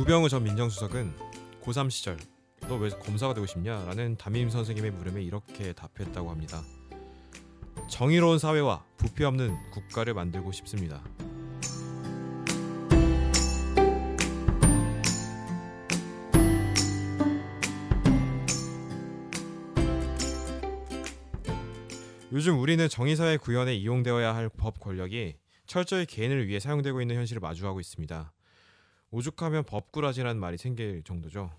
우병우 전 민정수석은 고3 시절 너 왜 검사가 되고 싶냐? 라는 담임 선생님의 물음에 이렇게 답했다고 합니다. 정의로운 사회와 부패 없는 국가를 만들고 싶습니다. 요즘 우리는 정의사회 구현에 이용되어야 할 법 권력이 철저히 개인을 위해 사용되고 있는 현실을 마주하고 있습니다. 오죽하면 법꾸라지라는 말이 생길 정도죠.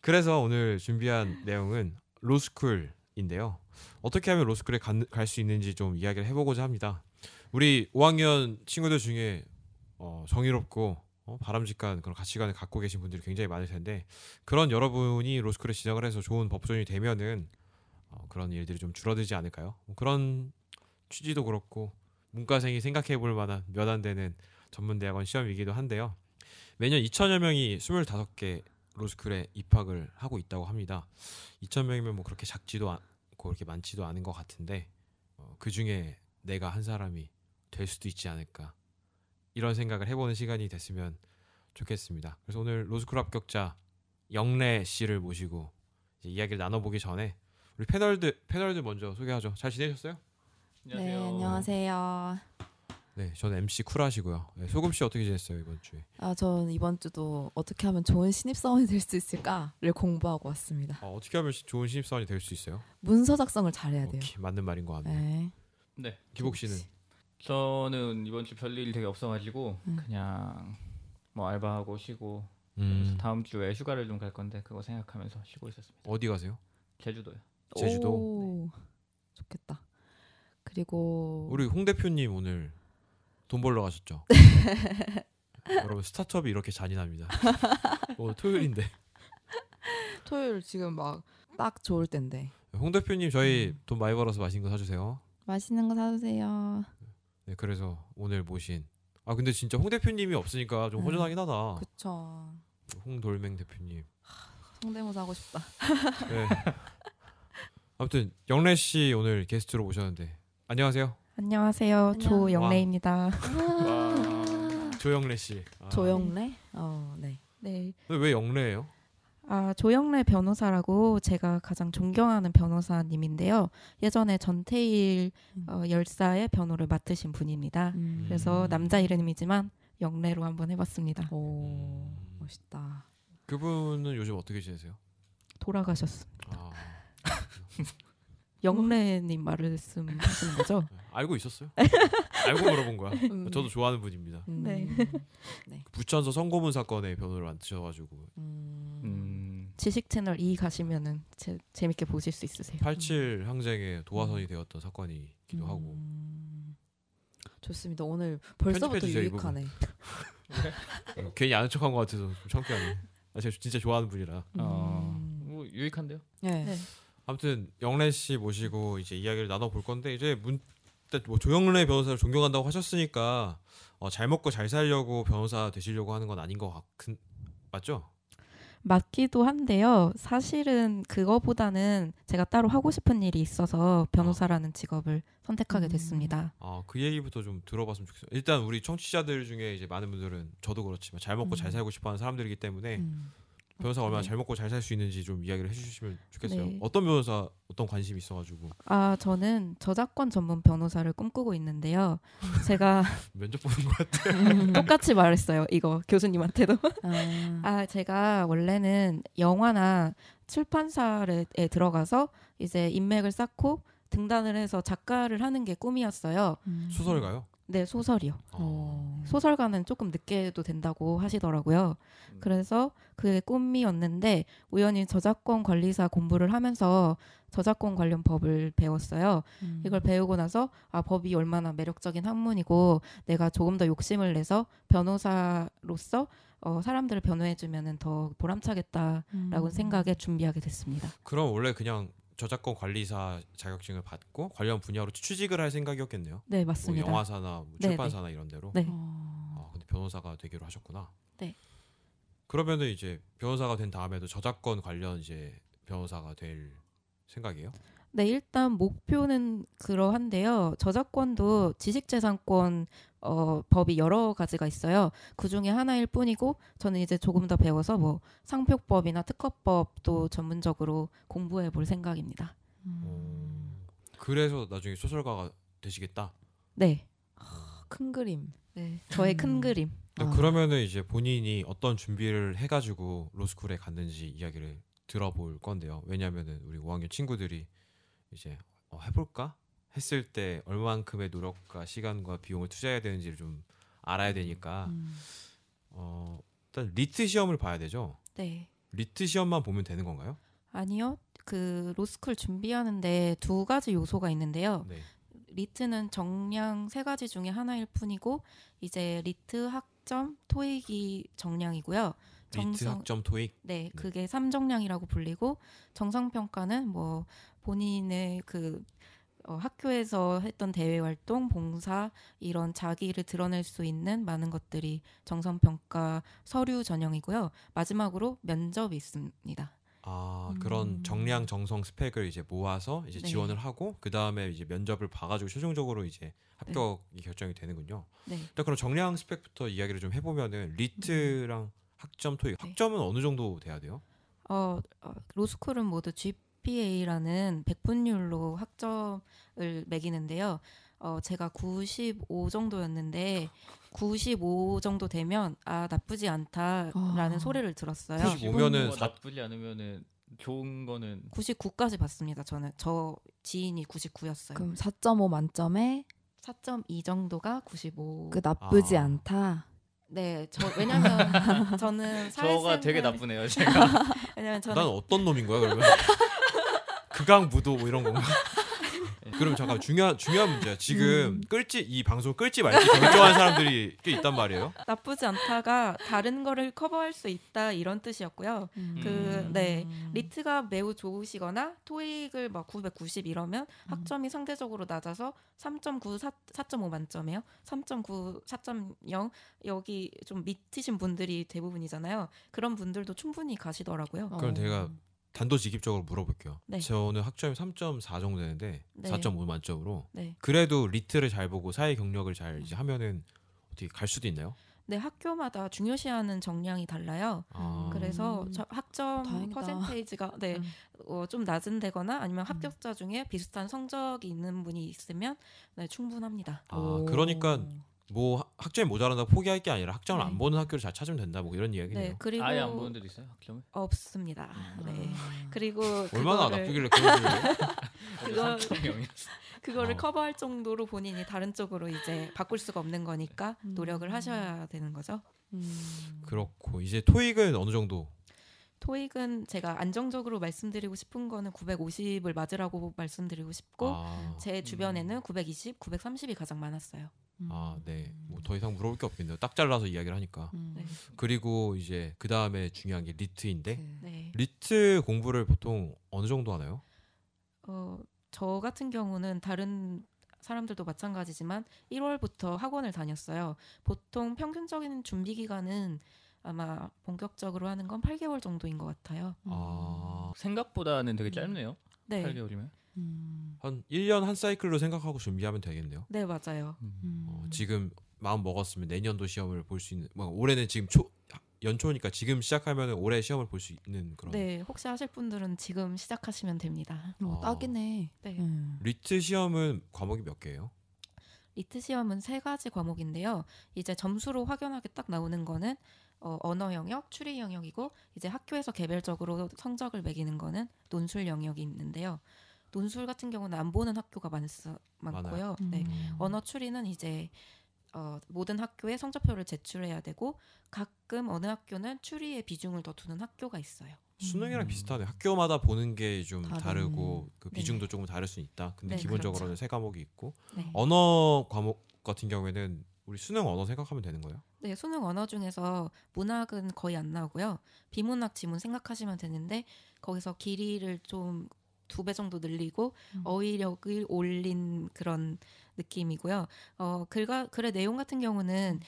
그래서 오늘 준비한 내용은 로스쿨인데요. 어떻게 하면 로스쿨에 갈 수 있는지 좀 이야기를 해보고자 합니다. 우리 5학년 친구들 중에 어, 정의롭고 어, 바람직한 그런 가치관을 갖고 계신 분들이 굉장히 많을 텐데 그런 여러분이 로스쿨에 지정을 해서 좋은 법조인이 되면은 어, 그런 일들이 좀 줄어들지 않을까요? 뭐 그런 취지도 그렇고 문과생이 생각해 볼 만한 몇 안 되는 전문 대학원 시험이기도 한데요. 매년 2천여 명이 25개 로스쿨에 입학을 하고 있다고 합니다. 2천 명이면 뭐 그렇게 작지도 않고 그렇게 많지도 않은 것 같은데 어, 그 중에 내가 한 사람이 될 수도 있지 않을까 이런 생각을 해보는 시간이 됐으면 좋겠습니다. 그래서 오늘 로스쿨 합격자 영래 씨를 모시고 이야기를 나눠보기 전에 우리 패널들 패널들 먼저 소개하죠. 잘 지내셨어요? 안녕하세요. 네, 안녕하세요. 네, 저는 MC 쿨하시고요. 네, 소금 씨 어떻게 지냈어요 이번 주에? 아, 전 이번 주도 어떻게 하면 좋은 신입 사원이 될 수 있을까를 공부하고 왔습니다. 아, 어떻게 하면 좋은 신입 사원이 될 수 있어요? 문서 작성을 잘해야 돼요. 오케이, 맞는 말인 것 같네요. 네. 네. 기복 씨는? 저는 이번 주 별일 되게 없어가지고 음. 그냥 뭐 알바하고 쉬고 음. 다음 주에 휴가를 좀 갈 건데 그거 생각하면서 쉬고 있었습니다. 어디 가세요? 제주도요. 제주도. 네. 좋겠다. 그리고 우리 홍 대표님 오늘 돈 벌러 가셨죠? 여러분 스타트업이 이렇게 잔인합니다. 어, 토요일인데. 토요일 지금 막 딱 좋을 때인데. 홍 대표님 저희 음. 돈 많이 벌어서 맛있는 거 사주세요. 맛있는 거 사주세요. 네 그래서 오늘 모신. 아 근데 진짜 홍 대표님이 없으니까 좀 음. 허전하긴 하다. 그쵸. 홍 돌맹 대표님. 성대모사 하고 싶다. 네. 아무튼 영래 씨 오늘 게스트로 모셨는데 안녕하세요. 안녕하세요. 조영래입니다. 조영래 씨. 아. 조영래? 어, 네. 네. 왜 영래예요? 아, 조영래 변호사라고 제가 가장 존경하는 변호사님인데요. 예전에 전태일 음. 어, 열사의 변호를 맡으신 분입니다. 음. 그래서 남자 이름이지만 영래로 한번 해봤습니다. 오, 멋있다. 그분은 요즘 어떻게 지내세요? 돌아가셨습니다. 아. 영래님 말씀하시는 거죠? 네, 알고 있었어요. 알고 물어본 거야. 음. 저도 좋아하는 분입니다. 음. 네. 네. 부천서 성고문 사건의 변호를 맡으셔가지고 음. 음. 지식 채널 2 가시면은 제, 재밌게 보실 수 있으세요. 87 항쟁의 도화선이 되었던 사건이기도 음. 하고. 좋습니다. 오늘 벌써부터 유익하네. 어, 괜히 아는 척한 것 같아서 좀 창피하네. 아, 제가 진짜 좋아하는 분이라. 어, 뭐 유익한데요? 네. 네. 아무튼 영래 씨 모시고 이제 이야기를 나눠 볼 건데 이제 문, 뭐 조영래 변호사를 존경한다고 하셨으니까 어, 잘 먹고 잘 살려고 변호사 되시려고 하는 건 아닌 것 같은 맞죠? 맞기도 한데요. 사실은 그거보다는 제가 따로 하고 싶은 일이 있어서 변호사라는 직업을 선택하게 음. 됐습니다. 아, 그 얘기부터 좀 들어봤으면 좋겠어요. 일단 우리 청취자들 중에 이제 많은 분들은 저도 그렇지만 잘 먹고 음. 잘 살고 싶어 하는 사람들이기 때문에 음. 변호사가 얼마나 네. 잘 먹고 잘 살 수 있는지 좀 이야기를 해주시면 좋겠어요. 네. 어떤 변호사 어떤 관심이 있어가지고? 아 저는 저작권 전문 변호사를 꿈꾸고 있는데요. 제가 면접 보는 것 같아. 음, 똑같이 말했어요. 이거 교수님한테도. 아. 아 제가 원래는 영화나 출판사에 들어가서 이제 인맥을 쌓고 등단을 해서 작가를 하는 게 꿈이었어요. 음. 소설가요? 네, 소설이요. 어. 소설가는 조금 늦게 도 된다고 하시더라고요. 음. 그래서 그게 꿈이었는데 우연히 저작권 관리사 공부를 하면서 저작권 관련 법을 배웠어요. 음. 이걸 배우고 나서 아 법이 얼마나 매력적인 학문이고 내가 조금 더 욕심을 내서 변호사로서 어, 사람들을 변호해주면은 더 보람차겠다라고 음. 생각에 준비하게 됐습니다. 그럼 원래 그냥 저작권 관리사 자격증을 받고 관련 분야로 취직을 할 생각이었겠네요. 네, 맞습니다. 뭐 영화사나 뭐 네, 출판사나 네. 이런 데로. 네. 아, 근데 변호사가 되기로 하셨구나. 네. 그러면은 이제 변호사가 된 다음에도 저작권 관련 이제 변호사가 될 생각이에요? 네, 일단 목표는 그러한데요. 저작권도 지식재산권 어, 법이 여러 가지가 있어요. 그 중에 하나일 뿐이고 저는 이제 조금 더 배워서 뭐 상표법이나 특허법도 전문적으로 공부해 볼 생각입니다. 어, 그래서 나중에 소설가가 되시겠다. 네, 큰 그림. 네, 저의 음. 큰 그림. 아. 그러면은 이제 본인이 어떤 준비를 해가지고 로스쿨에 갔는지 이야기를 들어볼 건데요. 왜냐하면은 우리 5학년 친구들이 이제 어, 해볼까 했을 때 얼마만큼의 노력과 시간과 비용을 투자해야 되는지를 좀 알아야 되니까 음. 어, 일단 LEET 시험을 봐야 되죠. 네, LEET 시험만 보면 되는 건가요? 아니요. 그 로스쿨 준비하는데 두 가지 요소가 있는데요. 네. LEET는 정량 세 가지 중에 하나일 뿐이고 이제 LEET 학점 토익이 정량이고요. LEET 정성- 학점 토익. 네, 그게 삼정량이라고 불리고 정성 평가는 뭐 본인의 그 어, 학교에서 했던 대외 활동, 봉사 이런 자기를 드러낼 수 있는 많은 것들이 정성 평가 서류 전형이고요. 마지막으로 면접이 있습니다. 아 음. 그런 정량 정성 스펙을 이제 모아서 이제 네. 지원을 하고 그 다음에 이제 면접을 봐가지고 최종적으로 이제 합격이 결정이 되는군요. 네. 일단 그럼 정량 스펙부터 이야기를 좀 해보면은 LEET랑 학점 토익 네. 학점은 어느 정도 돼야 돼요? 어, 어, 로스쿨은 모두 GPA라는 백분율로 학점을 매기는데요. 어, 제가 95 정도였는데 95 정도 되면 아 나쁘지 않다라는 아. 소리를 들었어요. 95 오면은 뭐 사- 나쁘지 않으면은 좋은 거는 99까지 봤습니다. 저는 저 지인이 99였어요. 그럼 4.5 만점에 4.2 정도가 95. 그 나쁘지 아. 않다. 네, 저 왜냐면 저는 사회생활 저가 되게 나쁘네요. 제가 왜냐면 저는 난 어떤 놈인 거야 그러면? 극악 무도 뭐 이런 건가? 그럼 잠깐 중요한 중요한 문제야. 지금 음. 끌지 이 방송 끌지 말지 결정한 사람들이 꽤 있단 말이에요. 나쁘지 않다가 다른 거를 커버할 수 있다 이런 뜻이었고요. 그, 음. 네. 리트가 매우 좋으시거나 토익을 막 990 이러면 학점이 상대적으로 낮아서 3.9, 4, 4.5 만점이에요. 3.9, 4.0 여기 좀 밑이신 분들이 대부분이잖아요. 그런 분들도 충분히 가시더라고요. 어. 그럼 제가 단도직입적으로 물어볼게요. 네. 저는 학점이 3.4 정도 되는데 네. 4.5 만점으로 네. 그래도 리트를 잘 보고 사회 경력을 잘 이제 하면은 어떻게 갈 수도 있나요? 네, 학교마다 중요시하는 정량이 달라요. 아, 그래서 음. 저 학점 다행이다. 퍼센테이지가 네, 음. 어, 좀 낮은 데거나 아니면 합격자 중에 비슷한 성적이 있는 분이 있으면 네, 충분합니다. 아 오. 그러니까 뭐 학- 학점이 모자란다고 포기할 게 아니라 학점을 네. 안 보는 학교를 잘 찾으면 된다 뭐 이런 이야기네요. 네, 그리고 아예 안 보는 데도 있어요. 학점을. 없습니다. 네. 그리고 얼마나 그거를, 나쁘길래 그거- 3.0이었어. 그거를 어. 커버할 정도로 본인이 다른 쪽으로 이제 바꿀 수가 없는 거니까 음. 노력을 하셔야 되는 거죠. 음. 그렇고 이제 토익은 어느 정도 토익은 제가 안정적으로 말씀드리고 싶은 거는 950을 맞으라고 말씀드리고 싶고 아, 제 주변에는 920, 930이 가장 많았어요. 아, 네. 뭐 더 이상 물어볼 게 없겠네요. 딱 잘라서 이야기를 하니까. 음. 네. 그리고 이제 그 다음에 중요한 게 리트인데 그- 네. 리트 공부를 보통 어느 정도 하나요? 어, 저 같은 경우는 다른 사람들도 마찬가지지만 1월부터 학원을 다녔어요. 보통 평균적인 준비 기간은 아마 본격적으로 하는 건 8개월 정도인 것 같아요. 아, 생각보다는 되게 짧네요. 네, 8개월이면. 음. 한 1년 한 사이클로 생각하고 준비하면 되겠네요. 네 맞아요. 음. 어, 지금 마음 먹었으면 내년도 시험을 볼 수 있는 뭐 올해는 지금 초 연초니까 지금 시작하면 올해 시험을 볼 수 있는 그런 네, 혹시 하실 분들은 지금 시작하시면 됩니다. 어, 아. 딱이네. 네. 음. 리트 시험은 과목이 몇 개예요? 리트 시험은 세 가지 과목인데요. 이제 점수로 확연하게 딱 나오는 거는 어, 언어 영역, 추리 영역이고 이제 학교에서 개별적으로 성적을 매기는 거는 논술 영역이 있는데요. 논술 같은 경우는 안 보는 학교가 많, 많고요. 네. 음. 언어 추리는 이제 어, 모든 학교에 성적표를 제출해야 되고 가끔 어느 학교는 추리의 비중을 더 두는 학교가 있어요. 수능이랑 음. 비슷하네. 학교마다 보는 게 좀 다르고 그 네. 비중도 조금 다를 수 있다. 근데 네, 기본적으로는 그렇죠. 세 과목이 있고 네. 언어 과목 같은 경우에는 우리 수능 언어 생각하면 되는 거예요? 네, 수능 언어 중에서 문학은 거의 안 나오고요. 비문학 지문 생각하시면 되는데 거기서 길이를 좀 두 배 정도 늘리고 음. 어휘력을 올린 그런 느낌이고요. 어, 글과 글의 내용 같은 경우는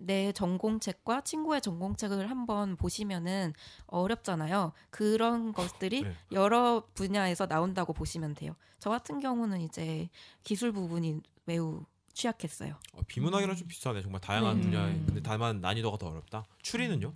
내 전공책과 친구의 전공책을 한번 보시면은 어렵잖아요. 그런 것들이 네. 여러 분야에서 나온다고 보시면 돼요. 저 같은 경우는 이제 기술 부분이 매우 취약했어요. 어, 비문학이랑 좀 비슷하네. 정말 다양한 네. 분야에. 근데 다만 난이도가 더 어렵다. 추리는요?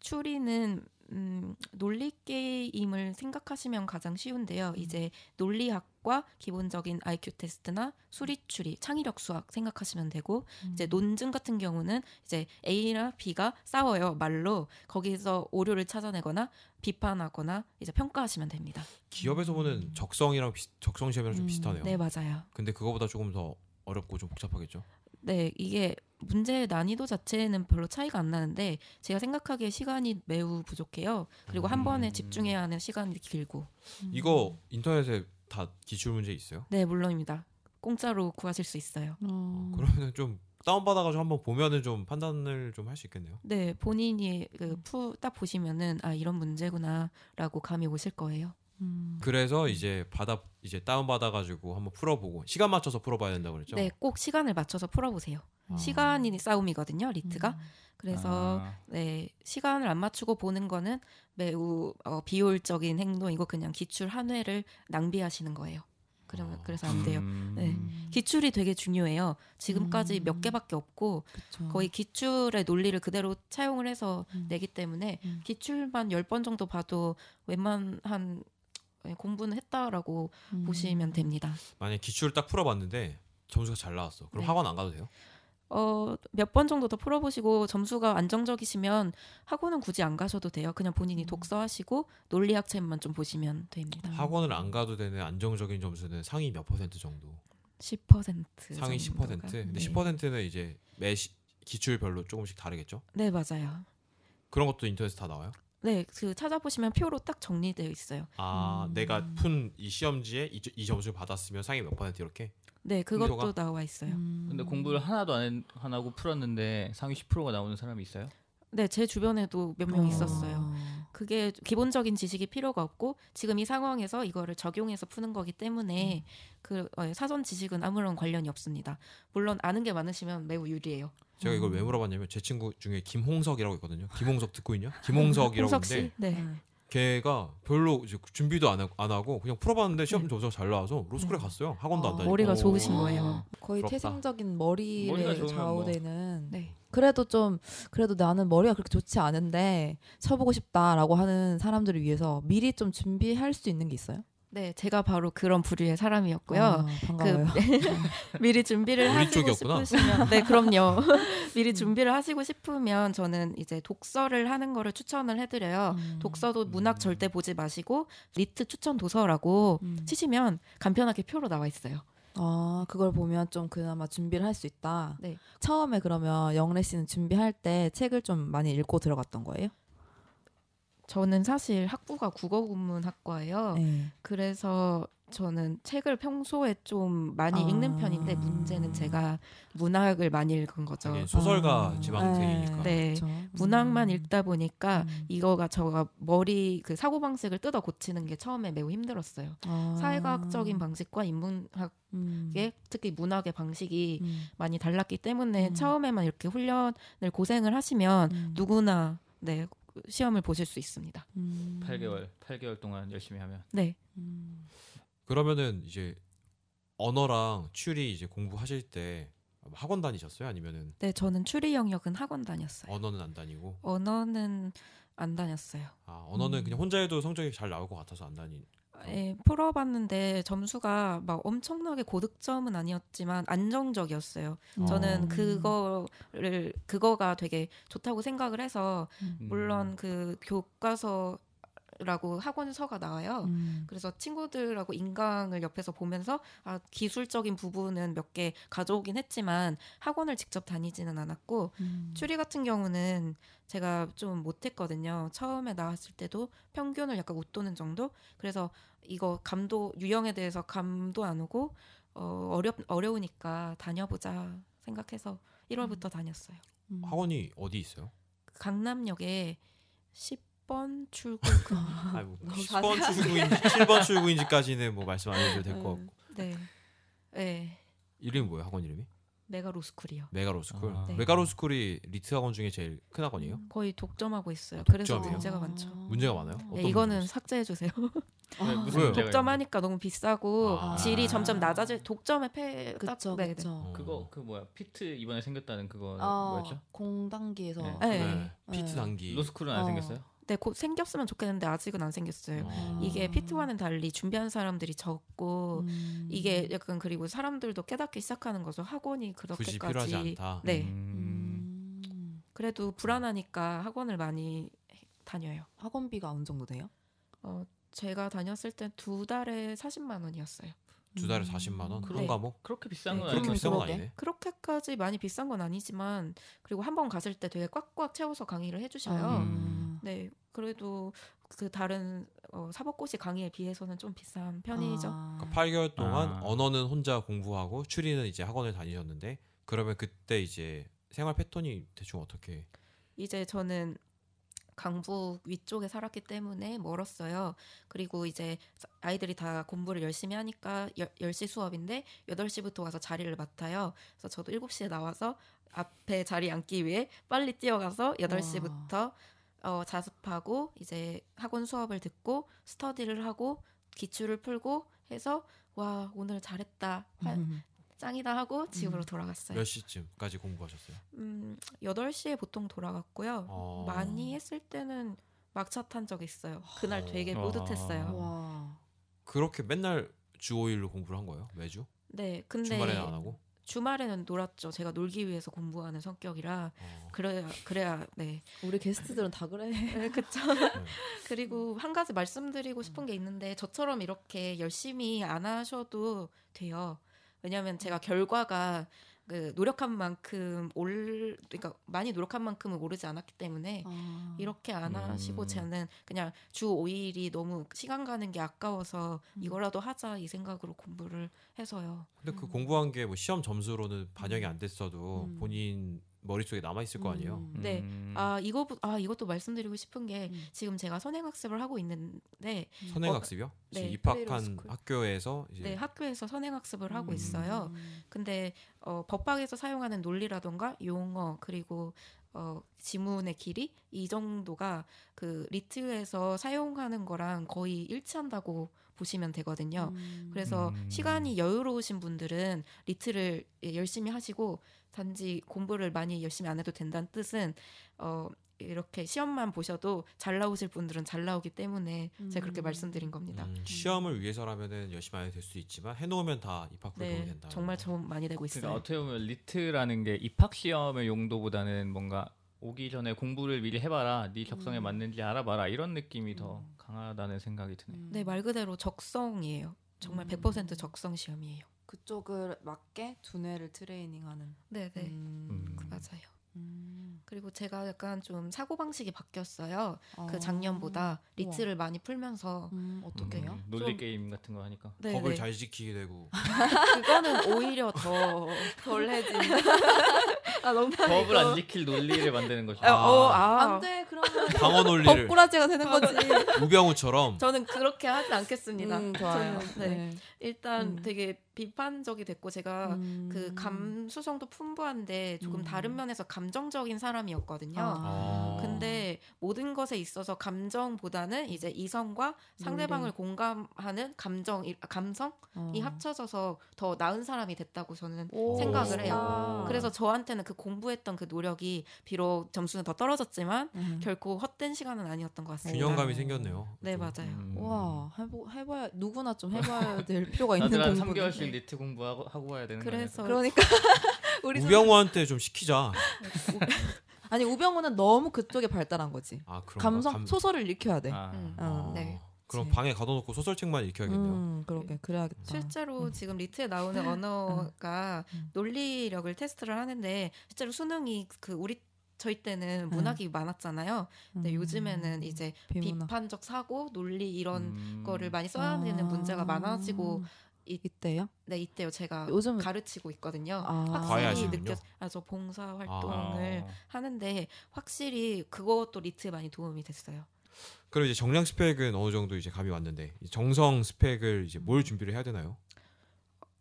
추리는 음, 논리 게임을 생각하시면 가장 쉬운데요. 이제 논리학과 기본적인 IQ 테스트나 수리 추리, 창의력 수학 생각하시면 되고 이제 논증 같은 경우는 이제 A나 B가 싸워요 말로 거기서 오류를 찾아내거나 비판하거나 이제 평가하시면 됩니다. 기업에서 보는 적성이랑 비슷, 적성 시험이랑 좀 음, 비슷하네요. 네 맞아요. 근데 그거보다 조금 더 어렵고 좀 복잡하겠죠. 네 이게 문제의 난이도 자체는 별로 차이가 안 나는데 제가 생각하기에 시간이 매우 부족해요. 그리고 한 번에 음. 집중해야 하는 시간이 길고. 이거 인터넷에 다 기출 문제 있어요? 네 물론입니다. 공짜로 구하실 수 있어요. 어. 그러면 좀 다운 받아가지고 한번 보면은 좀 판단을 좀 할 수 있겠네요. 네, 본인이 그딱 보시면은 아 이런 문제구나라고 감이 오실 거예요. 음. 그래서 이제 받아 이제 다운 받아가지고 한번 풀어보고 시간 맞춰서 풀어봐야 된다고 그랬죠. 네, 꼭 시간을 맞춰서 풀어보세요. 아. 시간이 싸움이거든요, 리트가. 음. 그래서 아, 네 시간을 안 맞추고 보는 거는 매우 어, 비효율적인 행동이고 그냥 기출 한 회를 낭비하시는 거예요. 그러면 아. 그래서 안 돼요. 음. 네. 기출이 되게 중요해요. 지금까지 음. 몇 개밖에 없고 그쵸. 거의 기출의 논리를 그대로 차용을 해서 음. 내기 때문에 음. 기출만 10번 정도 봐도 웬만한 예, 공부는 했다라고 음. 보시면 됩니다. 만약 에 기출을 딱 풀어봤는데 점수가 잘 나왔어. 그럼 네. 학원 안 가도 돼요? 어, 몇 번 정도 더 풀어보시고 점수가 안정적이시면 학원은 굳이 안 가셔도 돼요. 그냥 본인이 음. 독서하시고 논리학 책만 좀 보시면 됩니다. 학원을 안 가도 되는 안정적인 점수는 상위 몇 퍼센트 정도? 10% 상위 10%. 정도가. 근데 네. 10%는 이제 매 시, 기출별로 조금씩 다르겠죠? 네, 맞아요. 그런 것도 인터넷에 다 나와요? 네, 그 찾아보시면 표로 딱 정리되어 있어요. 아, 음. 내가 푼 이 시험지에 이, 이 점수를 받았으면 상위 몇 퍼센트 이렇게? 네, 그것도 표가? 나와 있어요. 음. 근데 공부를 하나도 안, 안 하고 풀었는데 상위 10%가 나오는 사람이 있어요? 네, 제 주변에도 몇명 어. 있었어요. 그게 기본적인 지식이 필요가 없고 지금 이 상황에서 이거를 적용해서 푸는 거기 때문에 그 어, 사전 지식은 아무런 관련이 없습니다. 물론 아는 게 많으시면 매우 유리해요. 제가 이걸 왜 물어봤냐면 제 친구 중에 김홍석이라고 있거든요. 김홍석 듣고 있냐? 김홍석이라고 있는데 네. 음. 걔가 별로 이제 준비도 안, 하, 안 하고 그냥 풀어봤는데 시험 네. 점수가 잘 나와서 로스쿨에 네. 갔어요. 학원도 안 어, 다니고. 머리가 오. 좋으신 거예요. 거의 부럽다. 태생적인 머리를 좋으면 좌우되는 네. 그래도 좀 그래도 나는 머리가 그렇게 좋지 않은데 쳐보고 싶다라고 하는 사람들을 위해서 미리 좀 준비할 수 있는 게 있어요? 네, 제가 바로 그런 부류의 사람이었고요. 아, 반가워요. 미리 준비를 하시고 쪽이었구나. 싶으시면 네 그럼요 미리 준비를 하시고 싶으면 저는 이제 독서를 하는 거를 추천을 해 드려요 음. 독서도 문학 절대 보지 마시고 리트 추천 도서라고 음. 치시면 간편하게 표로 나와 있어요 아 그걸 보면 좀 그나마 준비를 할 수 있다. 네. 처음에 그러면 영래 씨는 준비할 때 책을 좀 많이 읽고 들어갔던 거예요? 저는 사실 학부가 국어국문학과예요 네. 그래서 저는 책을 평소에 좀 많이 아. 읽는 편인데 문제는 제가 문학을 많이 읽은 거죠 하긴 소설가 아. 지망생이니까. 네. 그쵸. 문학만 음. 읽다 보니까 음. 이거가 저가 머리 그 사고 방식을 뜯어 고치는 게 처음에 매우 힘들었어요. 아. 사회과학적인 방식과 인문학의 음. 특히 문학의 방식이 음. 많이 달랐기 때문에 음. 처음에만 이렇게 훈련을 고생을 하시면 음. 누구나 네 시험을 보실 수 있습니다. 음. 8개월 8개월 동안 열심히 하면 네, 음. 그러면은 이제 언어랑 추리 이제 공부하실 때 학원 다니셨어요? 아니면은 네 저는 추리 영역은 학원 다녔어요. 언어는 안 다니고? 언어는 안 다녔어요. 아 언어는 음. 그냥 혼자 해도 성적이 잘 나올 것 같아서 안 다니. 예, 풀어봤는데 점수가 막 엄청나게 고득점은 아니었지만 안정적이었어요. 저는 어. 그거를 그거가 되게 좋다고 생각을 해서 음. 물론 그 교과서 라고 학원서가 나와요. 음. 그래서 친구들하고 인강을 옆에서 보면서 아 기술적인 부분은 몇 개 가져오긴 했지만 학원을 직접 다니지는 않았고 음. 추리 같은 경우는 제가 좀 못했거든요. 처음에 나왔을 때도 평균을 약간 웃도는 정도. 그래서 이거 감도 유형에 대해서 감도 안 오고 어, 어렵 어려우니까 다녀보자 생각해서 1월부터 다녔어요. 음. 학원이 어디 있어요? 강남역에 10 번 출구. 아니 뭐 너무 10번 자세하게. 출구인지 7번 출구인지까지는 뭐 말씀 안 해도 될것 음. 같고. 네. 네. 이름이 뭐예요? 학원 이름이? 메가로스쿨이요. 메가로스쿨. 아. 네. 메가로스쿨이 리트 학원 중에 제일 큰 학원이에요? 거의 독점하고 있어요. 아, 그래서? 문제가 많죠. 문제가 많아요? 네, 이거는 문제가 삭제해 주세요. 왜, 무슨? 문제가 독점하니까 너무 비싸고 아. 질이 점점 낮아질 독점의 폐 딱- 그쵸 네, 네. 그쵸. 어. 그거 그 뭐야 피트 이번에 생겼다는 그거 아, 뭐였죠? 공단기에서 네. 네. 네. 피트 네. 단기. 로스쿨은 안 어. 생겼어요? 네, 곧 생겼으면 좋겠는데 아직은 안 생겼어요. 어. 이게 피트와는 달리 준비한 사람들이 적고 음. 이게 약간 그리고 사람들도 깨닫기 시작하는 거죠. 학원이 굳이 필요하지 그렇게까지 않다. 네. 음. 음. 그래도 불안하니까 학원을 많이 다녀요. 학원비가 어느 정도 돼요? 어, 제가 다녔을 땐두 달에 40만 원이었어요. 두 달에 음. 40만 원? 그런 네. 과목? 그렇게 비싼 네, 건 그렇게 아니고 비싼 건. 아니네. 그렇게까지 많이 비싼 건 아니지만 그리고 한 번 갔을 때 되게 꽉꽉 채워서 강의를 해 주셔요. 음. 네, 그래도 그 다른 어, 사법고시 강의에 비해서는 좀 비싼 편이죠. 아. 그러니까 8개월 동안 아. 언어는 혼자 공부하고 추리는 이제 학원을 다니셨는데 그러면 그때 이제 생활 패턴이 대충 어떻게? 이제 저는 강북 위쪽에 살았기 때문에 멀었어요. 그리고 이제 아이들이 다 공부를 열심히 하니까 열, 10시 수업인데 8시부터 와서 자리를 맡아요. 그래서 저도 7시에 나와서 앞에 자리 앉기 위해 빨리 뛰어가서 8시부터 어, 자습하고 이제 학원 수업을 듣고 스터디를 하고 기출을 풀고 해서 와 오늘 잘했다 화- 음. 짱이다 하고 집으로 음. 돌아갔어요. 몇 시쯤까지 공부하셨어요? 음, 8시에 보통 돌아갔고요. 어. 많이 했을 때는 막차 탄 적 있어요. 그날 되게 어. 뿌듯했어요. 와. 그렇게 맨날 주 5일로 공부를 한 거예요? 매주? 네, 근데 주말에는 안 하고? 주말에는 놀았죠. 제가 놀기 위해서 공부하는 성격이라 어. 그래야 그래야 네. 우리 게스트들은 다 그래. 네 그쵸. 그리고 한 가지 말씀드리고 싶은 게 있는데 저처럼 이렇게 열심히 안 하셔도 돼요. 왜냐하면 제가 결과가 그 노력한 만큼 올 그러니까 많이 노력한 만큼은 오르지 않았기 때문에 아. 이렇게 안 하시고 음. 저는 그냥 주 5일이 너무 시간 가는 게 아까워서 음. 이거라도 하자 이 생각으로 공부를 해서요. 근데 그 공부한 게 뭐 시험 점수로는 반영이 안 됐어도 음. 본인 머릿속에 남아 있을 거 아니에요? 음. 네. 음. 아 이거 아 이것도 말씀드리고 싶은 게 음. 지금 제가 선행 학습을 하고 있는데 선행 학습이요? 네, 지금 입학한 프리로스쿨. 학교에서 이제 네, 학교에서 선행 학습을 하고 음. 있어요. 근데 어, 법학에서 사용하는 논리라던가 용어 그리고 어, 지문의 길이 이 정도가 그 리트에서 사용하는 거랑 거의 일치한다고 보시면 되거든요. 음. 그래서 음. 시간이 여유로우신 분들은 리트를 예, 열심히 하시고 단지 공부를 많이 열심히 안 해도 된다는 뜻은 어 이렇게 시험만 보셔도 잘 나오실 분들은 잘 나오기 때문에 제가 그렇게 음. 말씀드린 겁니다. 음, 시험을 위해서라면은 열심히 안 해도 될 수 있지만 해놓으면 다 입학 네, 된다. 정말 도움 많이 되고 있어요. 그러니까 어떻게 보면 리트라는 게 입학 시험의 용도보다는 뭔가 오기 전에 공부를 미리 해봐라, 네 적성에 음. 맞는지 알아봐라 이런 느낌이 더 음. 강하다는 생각이 드네요. 음. 네, 말 그대로 적성이에요. 정말 음. 100% 적성 시험이에요. 그쪽을 맞게 두뇌를 트레이닝하는. 네, 네. 음. 음. 맞아요. 음. 그리고 제가 약간 좀 사고 방식이 바뀌었어요. 그 아. 작년보다 리트를 많이 풀면서 음, 어떻게요? 음, 논리 좀- 게임 같은 거 하니까. 네, 법을 네. 잘 지키게 되고 그거는 오히려 더 덜 해진. 아, 너무 법을 안 지킬 논리를 만드는 거죠. 아. 어, 아. 안돼 그러면 방어 논리를 법꾸라지가 되는 거지. 우병우처럼 저는 그렇게 하지 않겠습니다. 음, 좋아요. 저는, 네. 일단 음. 되게 비판적이 됐고 제가 음. 그 감수성도 풍부한데 조금 음. 다른 면에서 감정적인 사람이었거든요. 아. 근데 모든 것에 있어서 감정보다는 이제 이성과 상대방을 논리. 공감하는 감정, 이- 감성이 어. 합쳐져서 더 나은 사람이 됐다고 저는 오, 생각을 오. 해요. 그래서 저한테는 그 공부했던 그 노력이 비록 점수는 더 떨어졌지만 음. 결코 헛된 시간은 아니었던 것 같습니다. 균형감이 생겼네요. 네. 맞아요. 음. 와 해보 해봐야 누구나 좀 해봐야 될 필요가 있는 공부. 3개월씩 리트 공부하고 하고 와야 되는 그래서 그러니까 우리 선- 우병우한테 좀 시키자. 아니 우병우는 너무 그쪽에 발달한 거지. 아 그런 감성 소설을 읽혀야 돼. 거? 아. 음. 어. 네. 그럼 그치. 방에 가둬놓고 소설책만 읽혀야겠네요. 음, 그러게 그래야겠다. 실제로 음. 지금 리트에 나오는 언어가 음. 논리력을 테스트를 하는데 실제로 수능이 그 우리 저희 때는 문학이 많았잖아요. 근데 음. 요즘에는 이제 비문학. 비판적 사고, 논리 이런 음. 거를 많이 써야 되는 문제가 많아지고 이- 이때요? 네 이때요 제가 요즘 가르치고 있거든요. 아. 확실히? 느껴 아저 봉사 활동을 아. 하는데 확실히 그것도 리트에 많이 도움이 됐어요. 그럼 이제 정량 스펙은 어느 정도 이제 감이 왔는데 이 정성 스펙을 이제 뭘 준비를 해야 되나요?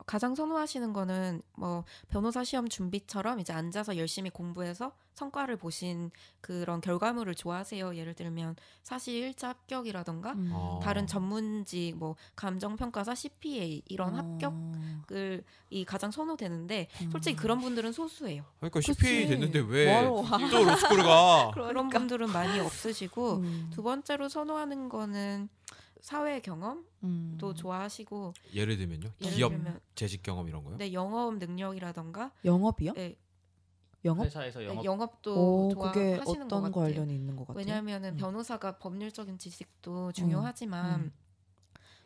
가장 선호하시는 거는 뭐 변호사 시험 준비처럼 이제 앉아서 열심히 공부해서 성과를 보신 그런 결과물을 좋아하세요. 예를 들면 사실 1차 합격이라던가 음. 어. 다른 전문직 뭐 감정평가사 CPA 이런 어. 합격을 이 가장 선호되는데 음. 솔직히 그런 분들은 소수예요. 그러니까 CPA 그치. 됐는데 왜 뭐하러 와? 또 로스쿨을 가? 그런 분들은 많이 없으시고 음. 두 번째로 선호하는 거는 사회 경험도 음. 좋아하시고 예를 들면요. 예를 기업 들면 재직 경험 이런 거요? 네, 영업 능력이라던가 영업이요? 네, 영업? 회사에서 영업 영업, 도 오, 그게 좋아하시는 것 어떤 같아요. 관련이 있는 것 같아요? 왜냐하면은 음. 변호사가 법률적인 지식도 중요하지만 음.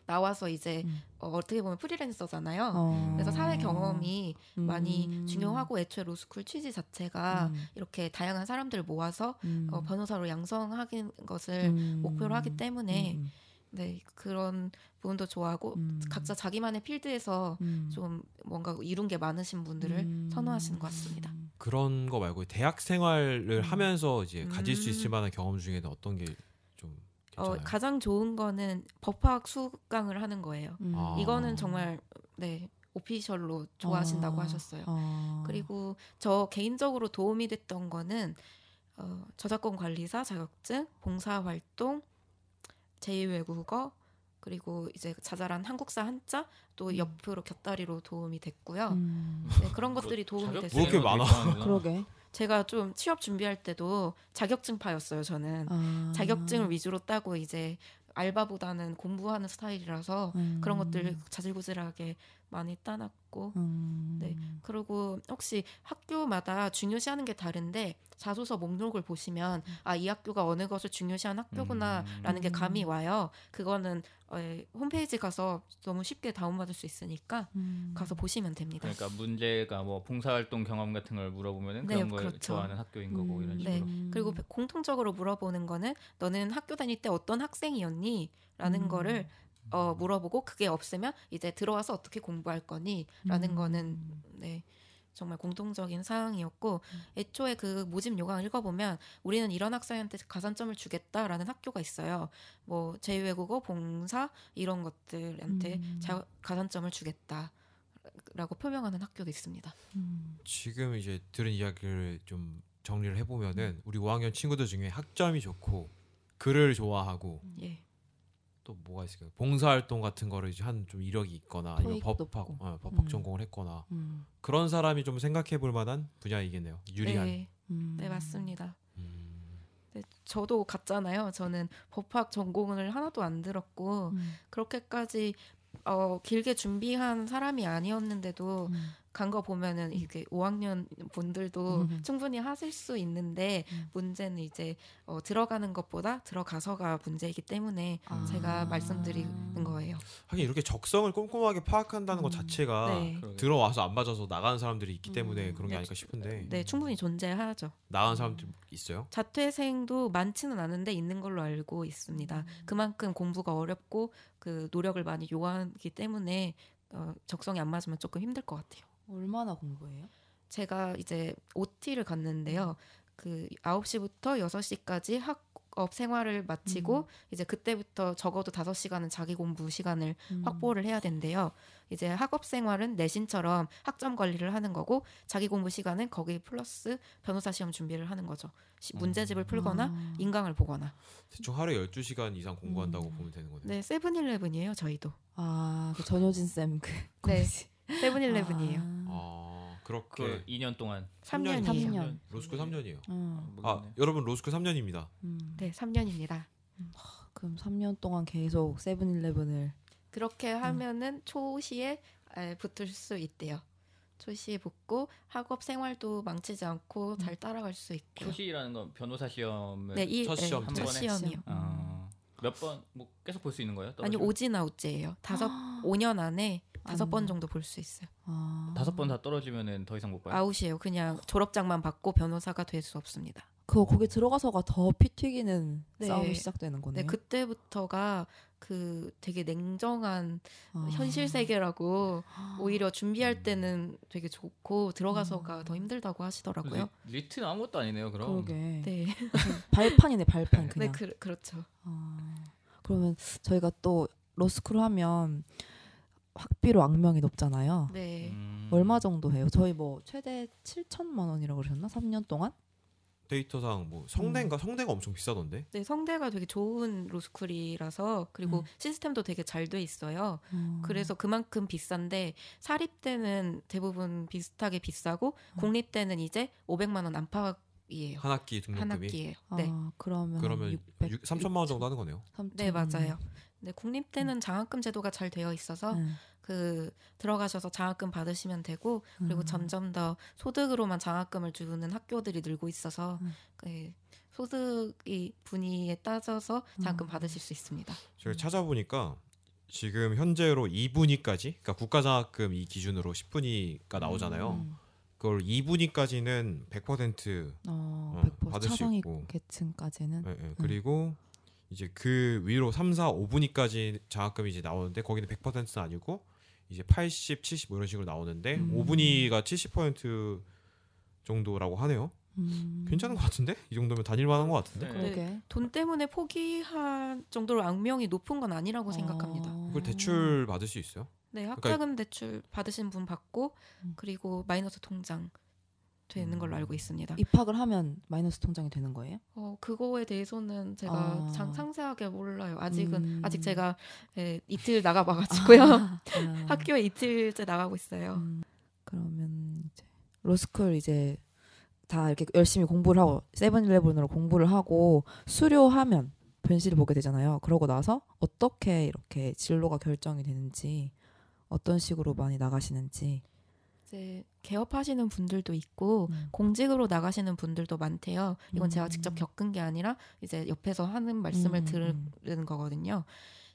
나와서 이제 음. 어, 어떻게 보면 프리랜서잖아요. 어. 그래서 사회 경험이 많이 음. 중요하고 애초에 로스쿨 취지 자체가 음. 이렇게 다양한 사람들을 모아서 음. 어, 변호사로 양성하는 것을 음. 목표로 하기 때문에 음. 네 그런 부분도 좋아하고 음. 각자 자기만의 필드에서 음. 좀 뭔가 이룬 게 많으신 분들을 음. 선호하시는 것 같습니다. 그런 거 말고 대학 생활을 음. 하면서 이제 가질 수 음. 있을 만한 경험 중에는 어떤 게좀 어? 가장 좋은 거는 법학 수강을 하는 거예요. 음. 아. 이거는 정말 네 오피셜로 좋아하신다고 아. 하셨어요. 아. 그리고 저 개인적으로 도움이 됐던 거는 어, 저작권 관리사 자격증, 봉사활동, 제2외국어 그리고 이제 자잘한 한국사 한자 또 음. 옆으로 곁다리로 도움이 됐고요. 음. 네, 그런 것들이 도움이 뭐 됐어요. 이렇게 많아? 그러게. 제가 좀 취업 준비할 때도 자격증파였어요. 저는 아. 자격증을 위주로 따고 이제 알바보다는 공부하는 스타일이라서 음. 그런 것들을 자질구질하게 많이 따놨고 음. 네. 그리고 혹시 학교마다 중요시하는 게 다른데 자소서 목록을 보시면 아 이 학교가 어느 것을 중요시한 학교구나라는 게 음. 감이 와요. 그거는 어, 홈페이지 가서 너무 쉽게 다운받을 수 있으니까 음. 가서 보시면 됩니다. 그러니까 문제가 뭐 봉사활동 경험 같은 걸 물어보면은 네, 그런 걸 그렇죠. 좋아하는 학교인 거고 음. 이런 네. 식으로. 음. 그리고 공통적으로 물어보는 거는 너는 학교 다닐 때 어떤 학생이었니? 라는 음. 거를 어, 물어보고 그게 없으면 이제 들어와서 어떻게 공부할 거니? 라는 음. 거는 네. 정말 공통적인 사항이었고 애초에 그 모집 요강 읽어보면 우리는 이런 학생한테 가산점을 주겠다라는 학교가 있어요. 뭐 제2외국어, 봉사 이런 것들한테 음. 자, 가산점을 주겠다 라고 표명하는 학교도 있습니다. 음. 지금 이제 들은 이야기를 좀 정리를 해보면은 우리 5학년 친구들 중에 학점이 좋고 글을 좋아하고 예. 또 뭐가 있을까요? 봉사활동 같은 거를 이제 한 좀 이력이 있거나 아니면 법학. 어, 법학 음. 전공을 했거나 음. 그런 사람이 좀 생각해볼 만한 분야이겠네요. 유리한. 네, 음. 네 맞습니다. 음. 네, 저도 같잖아요. 저는 법학 전공을 하나도 안 들었고 음. 그렇게까지 어, 길게 준비한 사람이 아니었는데도 음. 간 거 보면은 이게 5학년 분들도 음. 충분히 하실 수 있는데 음. 문제는 이제 어, 들어가는 것보다 들어가서가 문제이기 때문에 아. 제가 말씀드리는 거예요. 하긴 이렇게 적성을 꼼꼼하게 파악한다는 것 음. 자체가 네. 들어와서 안 맞아서 나가는 사람들이 있기 때문에 음. 그런 게 네, 아닐까 싶은데 네, 충분히 존재하죠. 나가는 사람들 있어요? 자퇴생도 많지는 않은데 있는 걸로 알고 있습니다. 그만큼 공부가 어렵고 그 노력을 많이 요하기 때문에 어, 적성이 안 맞으면 조금 힘들 것 같아요. 얼마나 공부해요? 제가 이제 OT를 갔는데요. 그 9시부터 6시까지 학업 생활을 마치고 음. 이제 그때부터 적어도 5시간은 자기 공부 시간을 음. 확보를 해야 된대요. 이제 학업 생활은 내신처럼 학점 관리를 하는 거고 자기 공부 시간은 거기 플러스 변호사 시험 준비를 하는 거죠. 시- 문제집을 풀거나 아. 인강을 보거나. 대충 하루에 12시간 이상 공부한다고 음. 보면 되는 거네요. 네, 세븐일레븐이에요, 저희도. 아, 그 전효진 쌤 그. 네. 세븐일레븐이에요. 아. 아그 그렇게 2년 동안 3년이에요. 삼 년. 로스쿨 3년이에요. 어. 아 여러분 로스쿨 3년입니다. 음. 네, 3년입니다. 그럼 3년 동안 계속 세븐일레븐을 그렇게 하면은 초시에 에, 붙을 수 있대요. 초시에 붙고 학업 생활도 망치지 않고 잘 따라갈 수 있고요. 초시라는 건 변호사 시험을 네, 이첫 네, 시험 한첫 번에? 시험이요. 어, 몇번 뭐 계속 볼 수 있는 거예요? 아니 떨어지면? 오진 아웃제예요. 다섯 5년 안에 다섯 안번 돼. 정도 볼 수 있어요. 아. 다섯 번 다 떨어지면은 더 이상 못 봐요. 아웃이에요. 그냥 졸업장만 받고 변호사가 될 수 없습니다. 그거 거기 들어가서가 더 피 튀기는 네. 싸움이 시작되는 거네요. 네, 그때부터가 그 되게 냉정한 아. 현실 세계라고 오히려 준비할 때는 되게 좋고 들어가서가 음. 더 힘들다고 하시더라고요. 리, 리트는 아무것도 아니네요. 그럼 그러게. 네, 발판이네 발판 네, 그냥. 그, 그렇죠. 아, 그러면 저희가 또 로스쿨 하면 학비로 악명이 높잖아요. 네. 음. 얼마 정도 해요? 저희 뭐 최대 7천만 원이라고 그러셨나? 3년 동안? 데이터상 뭐 성대인가 성대가 엄청 비싸던데. 네, 성대가 되게 좋은 로스쿨이라서 그리고 음. 시스템도 되게 잘 돼 있어요. 어. 그래서 그만큼 비싼데 사립대는 대부분 비슷하게 비싸고 음. 공립대는 이제 500만 원 안팎이에요. 한 학기 등록금이. 한 학기에. 아, 네. 그러면 그러면 600, 6, 3천만 원 정도 하는 거네요. 3천. 네, 맞아요. 네, 공립대는 장학금 제도가 잘 되어 있어서 네. 그 들어가셔서 장학금 받으시면 되고 그리고 음. 점점 더 소득으로만 장학금을 주는 학교들이 늘고 있어서 음. 그 소득이 분위에 따져서 장학금 음. 받으실 수 있습니다. 제가 찾아보니까 지금 현재로 2분위까지, 그러니까 국가장학금 이 기준으로 10분위가 나오잖아요. 음. 그걸 2분위까지는 100% 어, 어, 100% 받을 수 있고. 계층까지는 예, 예. 그리고 이제 그 위로 3, 4, 5분위까지 장학금이 이제 나오는데 거기는 100%는 아니고 이제 80, 70 이런 식으로 나오는데 음. 5분위가 70% 정도라고 하네요. 음. 괜찮은 것 같은데? 이 정도면 다닐만한 것 같은데? 네. 그러게. 돈 때문에 포기할 정도로 악명이 높은 건 아니라고 생각합니다. 어. 그걸 대출 받을 수 있어요? 네, 그러니까 학자금 대출 받으신 분 받고 음. 그리고 마이너스 통장 되는 걸로 음. 알고 있습니다. 입학을 하면 마이너스 통장이 되는 거예요? 어, 그거에 대해서는 제가 아. 장, 상세하게 몰라요. 아직은 음. 아직 제가 예, 이틀 나가봐가지고요. 아, 학교에 이틀째 나가고 있어요. 음, 그러면 이제 로스쿨 이제 다 이렇게 열심히 공부를 하고 세븐일레븐으로 공부를 하고 수료하면 변실을 보게 되잖아요. 그러고 나서 어떻게 이렇게 진로가 결정이 되는지 어떤 식으로 많이 나가시는지 이제 개업하시는 분들도 있고 음. 공직으로 나가시는 분들도 많대요. 이건 제가 음. 직접 겪은 게 아니라 이제 옆에서 하는 말씀을 음, 음. 들은 거거든요.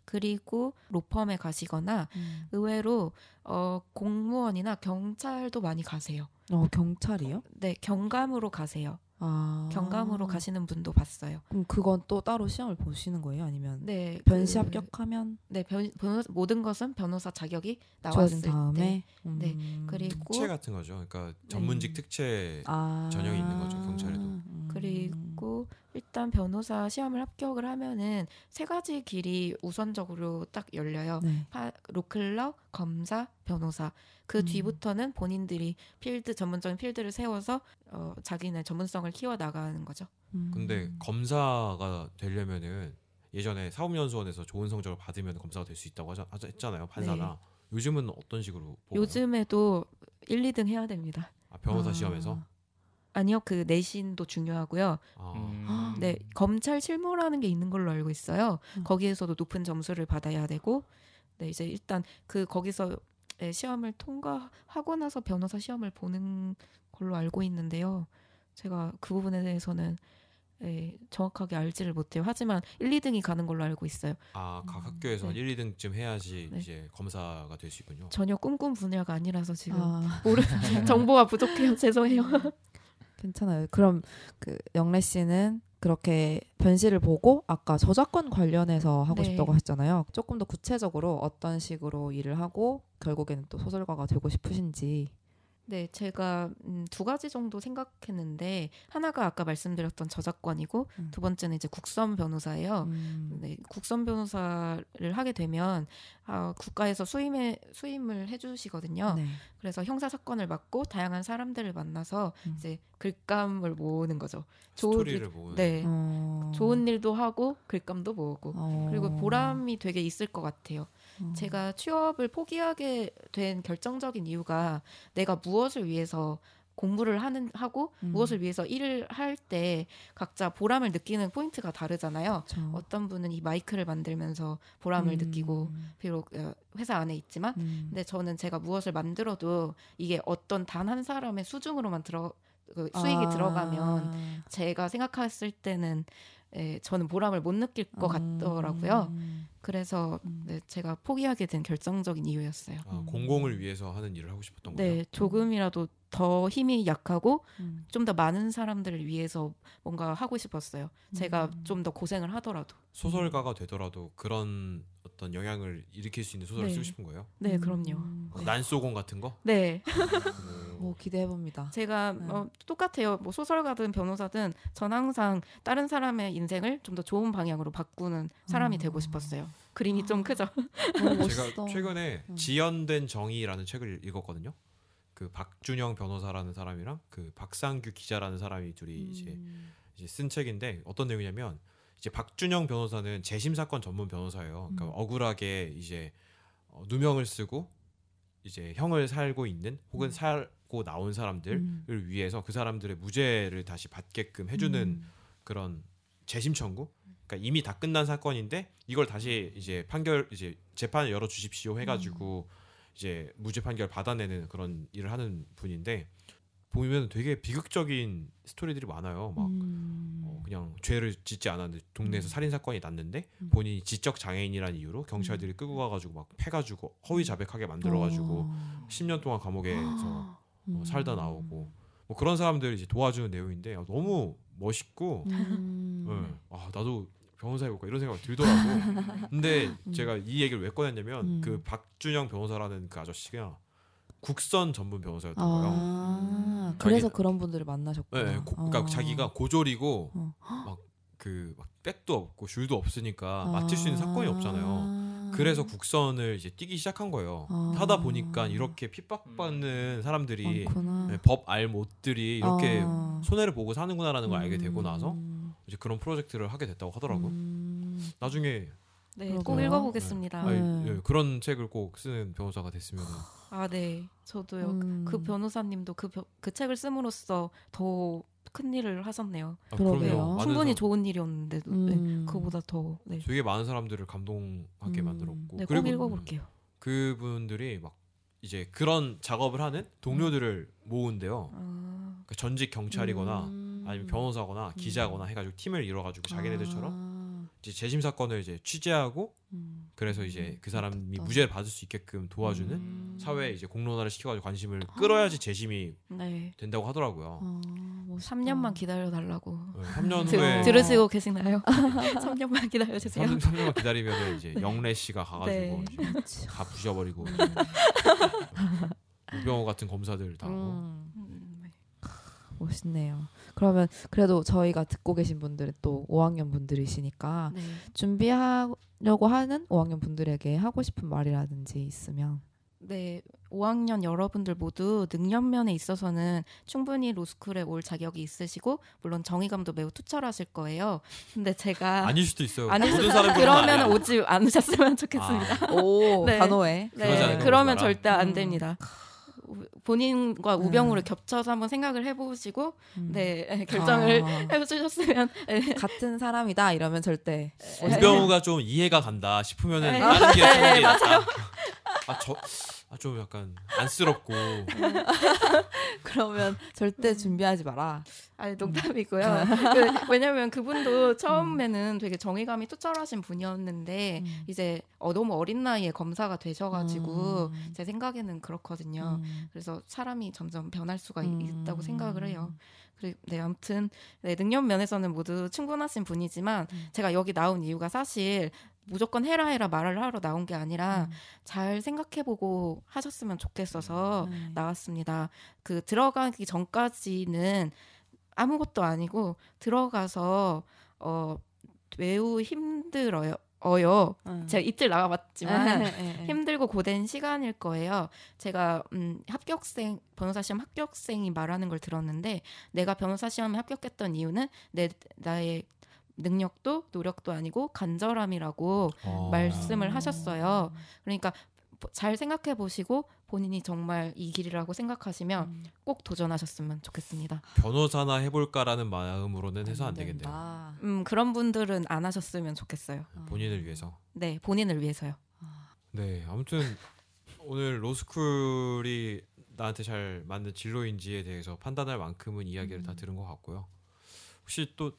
그리고 로펌에 가시거나 음. 의외로 어, 공무원이나 경찰도 많이 가세요. 어 경찰이요? 네, 경감으로 가세요. 아 경감으로 가시는 분도 봤어요. 그럼 그건 또 따로 시험을 보시는 거예요? 아니면 네, 변시 그- 합격하면 네, 변, 변호, 모든 것은 변호사 자격이 좋아진 나왔을 다음에 때. 음. 네, 그리고 특채 같은 거죠. 그러니까 전문직 네. 특채 아. 전형이 있는 거죠, 경찰에도. 음. 그리고 일단 변호사 시험을 합격을 하면은 세 가지 길이 우선적으로 딱 열려요. 네. 파, 로클러, 검사, 변호사. 그 음. 뒤부터는 본인들이 필드 전문적인 필드를 세워서 어, 자기네 전문성을 키워 나가는 거죠. 음. 근데 검사가 되려면은 예전에 사법연수원에서 좋은 성적을 받으면 검사가 될 수 있다고 하자, 하자- 했잖아요. 판사나. 요즘은 어떤 식으로 뽑아요? 요즘에도 1, 2등 해야 됩니다. 아, 변호사 아. 시험에서 아니요, 그 내신도 중요하고요. 아, 음. 네, 검찰 실무라는 게 있는 걸로 알고 있어요. 음. 거기에서도 높은 점수를 받아야 되고, 네 이제 일단 그 거기서 예, 시험을 통과하고 나서 변호사 시험을 보는 걸로 알고 있는데요. 제가 그 부분에 대해서는 예, 정확하게 알지를 못해요. 하지만 1, 2등이 가는 걸로 알고 있어요. 아, 각 음, 학교에서 한 네. 1, 2등쯤 해야지 네. 이제 검사가 될 수 있군요. 전혀 꿈꾼 분야가 아니라서 지금 아, 모르 정보가 부족해요. 죄송해요. 괜찮아요. 그럼 그 영래 씨는 그렇게 변실을 보고 아까 저작권 관련해서 하고 네. 싶다고 하셨잖아요. 조금 더 구체적으로 어떤 식으로 일을 하고 결국에는 또 소설가가 되고 싶으신지. 네, 제가 음, 두 가지 정도 생각했는데 하나가 아까 말씀드렸던 저작권이고 음. 두 번째는 이제 국선 변호사예요. 음. 네, 국선 변호사를 하게 되면 아, 국가에서 수임에 수임을 해주시거든요. 네. 그래서 형사 사건을 맡고 다양한 사람들을 만나서 음. 이제 글감을 모으는 거죠. 좋은 스토리를 보는 네, 어. 좋은 일도 하고 글감도 모으고 어. 그리고 보람이 되게 있을 것 같아요. 어. 제가 취업을 포기하게 된 결정적인 이유가 내가 무엇을 위해서 공부를 하는 하고 음. 무엇을 위해서 일을 할 때 각자 보람을 느끼는 포인트가 다르잖아요. 그렇죠. 어떤 분은 이 마이크를 만들면서 보람을 음. 느끼고 비록 어, 회사 안에 있지만 음. 근데 저는 제가 무엇을 만들어도 이게 어떤 단 한 사람의 수중으로만 들어 그 수익이 아. 들어가면 제가 생각했을 때는 에, 저는 보람을 못 느낄 것 같더라고요. 음. 그래서 음. 네, 제가 포기하게 된 결정적인 이유였어요. 아, 음. 공공을 위해서 하는 일을 하고 싶었던 거예요. 네, 조금이라도 더 힘이 약하고 음. 좀더 많은 사람들을 위해서 뭔가 하고 싶었어요. 제가 음. 좀더 고생을 하더라도. 소설가가 되더라도 그런 어떤 영향을 일으킬 수 있는 소설을 네. 쓰고 싶은 거예요. 네, 음. 그럼요. 어, 네. 난소공 같은 거? 네, 오. 오, 기대해 봅니다. 제가 네. 어, 똑같아요. 뭐 소설가든 변호사든 전 항상 다른 사람의 인생을 좀 더 좋은 방향으로 바꾸는 사람이 음. 되고 싶었어요. 그림이 좀 크죠. 제가 최근에 음. 지연된 정의라는 책을 읽었거든요. 그 박준영 변호사라는 사람이랑 그 박상규 기자라는 사람이 둘이 이제 음. 이제 쓴 책인데 어떤 내용이냐면 이제 박준영 변호사는 재심 사건 전문 변호사예요. 그러니까 음. 억울하게 이제 어, 누명을 쓰고 이제 형을 살고 있는 혹은 음. 살고 나온 사람들을 음. 위해서 그 사람들의 무죄를 다시 받게끔 해주는 음. 그런 재심 청구. 그러니까 이미 다 끝난 사건인데 이걸 다시 이제 판결 이제 재판을 열어 주십시오 해가지고 이제 무죄 판결 받아내는 그런 일을 하는 분인데 보면 되게 비극적인 스토리들이 많아요. 막 음. 어, 그냥 죄를 짓지 않았는데 동네에서 음. 살인 사건이 났는데 음. 본인이 지적 장애인이라는 이유로 경찰들이 끌고 가가지고 막 패가지고 허위 자백하게 만들어가지고 어. 10년 동안 감옥에서 어, 음. 살다 나오고 뭐 그런 사람들 이제 도와주는 내용인데 아, 너무 멋있고 음. 예. 아 나도 변호사 해볼까 이런 생각 들더라고. 근데 음. 제가 이 얘기를 왜 꺼냈냐면 음. 그 박준영 변호사라는 그 아저씨가 국선 전문 변호사였던 거예요. 아, 음. 그래서 그런 분들을 만나셨구나. 네, 고- 그러니까 어. 자기가 고졸이고 어. 막그 막 백도 없고 줄도 없으니까 맡을 수 있는 사건이 없잖아요. 아. 그래서 국선을 이제 뛰기 시작한 거예요. 아. 타다 보니까 이렇게 핍박받는 사람들이 많구나. 네, 법알 못들이 이렇게 아. 손해를 보고 사는구나라는 걸 알게 되고 나서 음. 이제 그런 프로젝트를 하게 됐다고 하더라고요. 음. 나중에 네, 그러게요. 꼭 읽어보겠습니다. 네. 아니, 예, 그런 책을 꼭 쓰는 변호사가 됐으면 아, 네, 저도요. 음. 그 변호사님도 그, 벼- 그 책을 씀으로써 더 큰 일을 하셨네요. 아, 그러게요. 충분히 사람- 좋은 일이었는데도 네, 음. 그보다 더 네, 되게 많은 사람들을 감동하게 음. 만들었고 네, 꼭 그리고 읽어볼게요. 그분들이 막 이제 그런 작업을 하는 동료들을 모은대요. 아, 그러니까 전직 경찰이거나 음. 아니면 변호사거나 기자거나 해가지고 팀을 이뤄가지고 자기네들처럼 아. 이제 재심 사건을 이제 취재하고 음. 그래서 이제 그 사람이 좋겠다. 무죄를 받을 수 있게끔 도와주는 음. 사회에 이제 공론화를 시켜가지고 관심을 끌어야지 재심이 네. 된다고 하더라고요. 아, 멋있다. 3년만 기다려 달라고. 3년 들, 후에 들으시고 계시나요? 3년만 기다려 주세요. 3, 3년만 기다리면 이제 영래 씨가 가가지고 네. 이제 그렇지. 다 부셔버리고 우병우 같은 검사들 다 하고. 음. 음, 네. 멋있네요. 그러면 그래도 저희가 듣고 계신 분들은 또 5학년 분들이시니까 네. 준비하려고 하는 5학년 분들에게 하고 싶은 말이라든지 있으면 네, 5학년 여러분들 모두 능력면에 있어서는 충분히 로스쿨에 올 자격이 있으시고 물론 정의감도 매우 투철하실 거예요. 근데 제가 아닐 수도 있어요. 아닐 모든 수- 사람이 그러면 오지 않으셨으면 좋겠습니다. 오 네. 단호해. 네, 그러면. 절대 안 음. 됩니다. 우- 본인과 우병우를 음. 겹쳐서 한번 생각을 해보시고 음. 네 결정을 아, 해주셨으면 네. 같은 사람이다 이러면 절대 우병우가 좀 이해가 간다 싶으면은 네. 게 네, 낫다. 아저 아, 좀 약간 안쓰럽고 그러면 절대 준비하지 마라. 아니 농담이고요. 그, 왜냐면 그분도 처음에는 되게 정의감이 투철하신 분이었는데 음. 이제 어, 너무 어린 나이에 검사가 되셔가지고 음. 제 생각에는 그렇거든요. 음. 그래서 사람이 점점 변할 수가 음. 있다고 생각을 해요. 그리고 네 아무튼 네, 능력 면에서는 모두 충분하신 분이지만 음. 제가 여기 나온 이유가 사실 무조건 해라 해라 말을 하러 나온 게 아니라 음. 잘 생각해보고 하셨으면 좋겠어서 네. 나왔습니다. 그 들어가기 전까지는 아무것도 아니고 들어가서 어 매우 힘들어요. 어요. 음. 제가 이틀 나가봤지만 네, 네, 네. 힘들고 고된 시간일 거예요. 제가 음, 합격생 변호사 시험 합격생이 말하는 걸 들었는데 내가 변호사 시험에 합격했던 이유는 내 나의 능력도 노력도 아니고 간절함이라고 어. 말씀을 하셨어요. 그러니까 잘 생각해 보시고 본인이 정말 이 길이라고 생각하시면 음. 꼭 도전하셨으면 좋겠습니다. 변호사나 해볼까라는 마음으로는 해서 안 되겠네요. 된다. 음, 그런 분들은 안 하셨으면 좋겠어요. 아. 본인을 위해서. 네, 본인을 위해서요. 아. 네, 아무튼 오늘 로스쿨이 나한테 잘 맞는 진로인지에 대해서 판단할 만큼은 이야기를 다 음. 들은 것 같고요. 혹시 또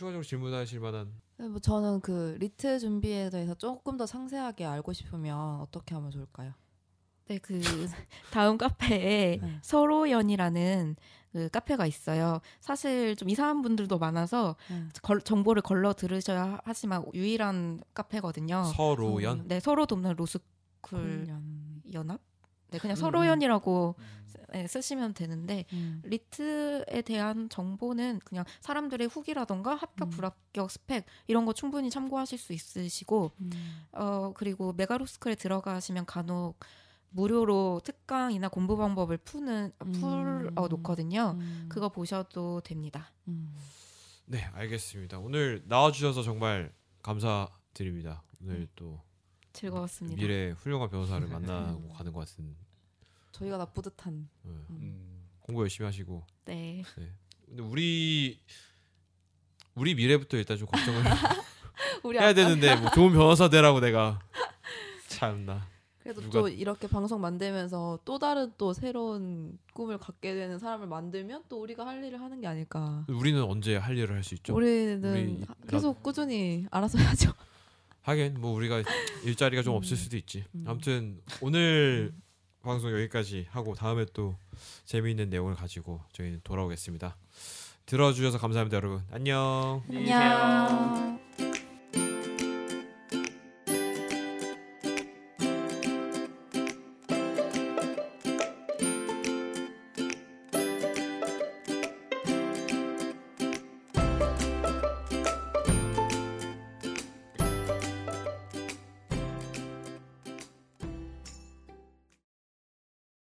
추가적으로 질문하실 만한 네, 뭐 저는 그 LEET 준비에 대해서 조금 더 상세하게 알고 싶으면 어떻게 하면 좋을까요? 네, 그 다음 카페에 네. 서로연이라는 그 카페가 있어요. 사실 좀 이상한 분들도 많아서 네. 걸- 정보를 걸러 들으셔야 하지만 유일한 카페거든요. 서로연? 네, 서로 돕는 로스쿨. 연합? 네, 그냥 음, 서로연이라고 음. 네, 쓰시면 되는데 음. LEET에 대한 정보는 그냥 사람들의 후기라던가 합격 음. 불합격 스펙 이런 거 충분히 참고하실 수 있으시고 음. 어 그리고 메가로스쿨에 들어가시면 간혹 무료로 특강이나 공부 방법을 푸는 풀어 음. 놓거든요. 음. 그거 보셔도 됩니다. 음. 네, 알겠습니다. 오늘 나와 주셔서 정말 감사드립니다. 오늘 또 즐거웠습니다. 미래 훌륭한 변호사를 만나고 가는 것 같은 저희가 나 뿌듯한. 네. 음. 음. 공부 열심히 하시고. 네. 근데 우리 우리 미래부터 일단 좀 걱정을 우리 해야 되는데 뭐 좋은 변호사 되라고 내가 참나. 그래도 누가- 또 이렇게 방송 만들면서 또 다른 또 새로운 꿈을 갖게 되는 사람을 만들면 또 우리가 할 일을 하는 게 아닐까. 우리는 언제 할 일을 할 수 있죠? 우리는 우리- 하- 계속 꾸준히 알아서 해야죠. 하긴 뭐 우리가 일자리가 좀 음. 없을 수도 있지. 음. 아무튼 오늘 방송 여기까지 하고 다음에 또 재미있는 내용을 가지고 저희는 돌아오겠습니다. 들어주셔서 감사합니다, 여러분. 안녕. 계세요.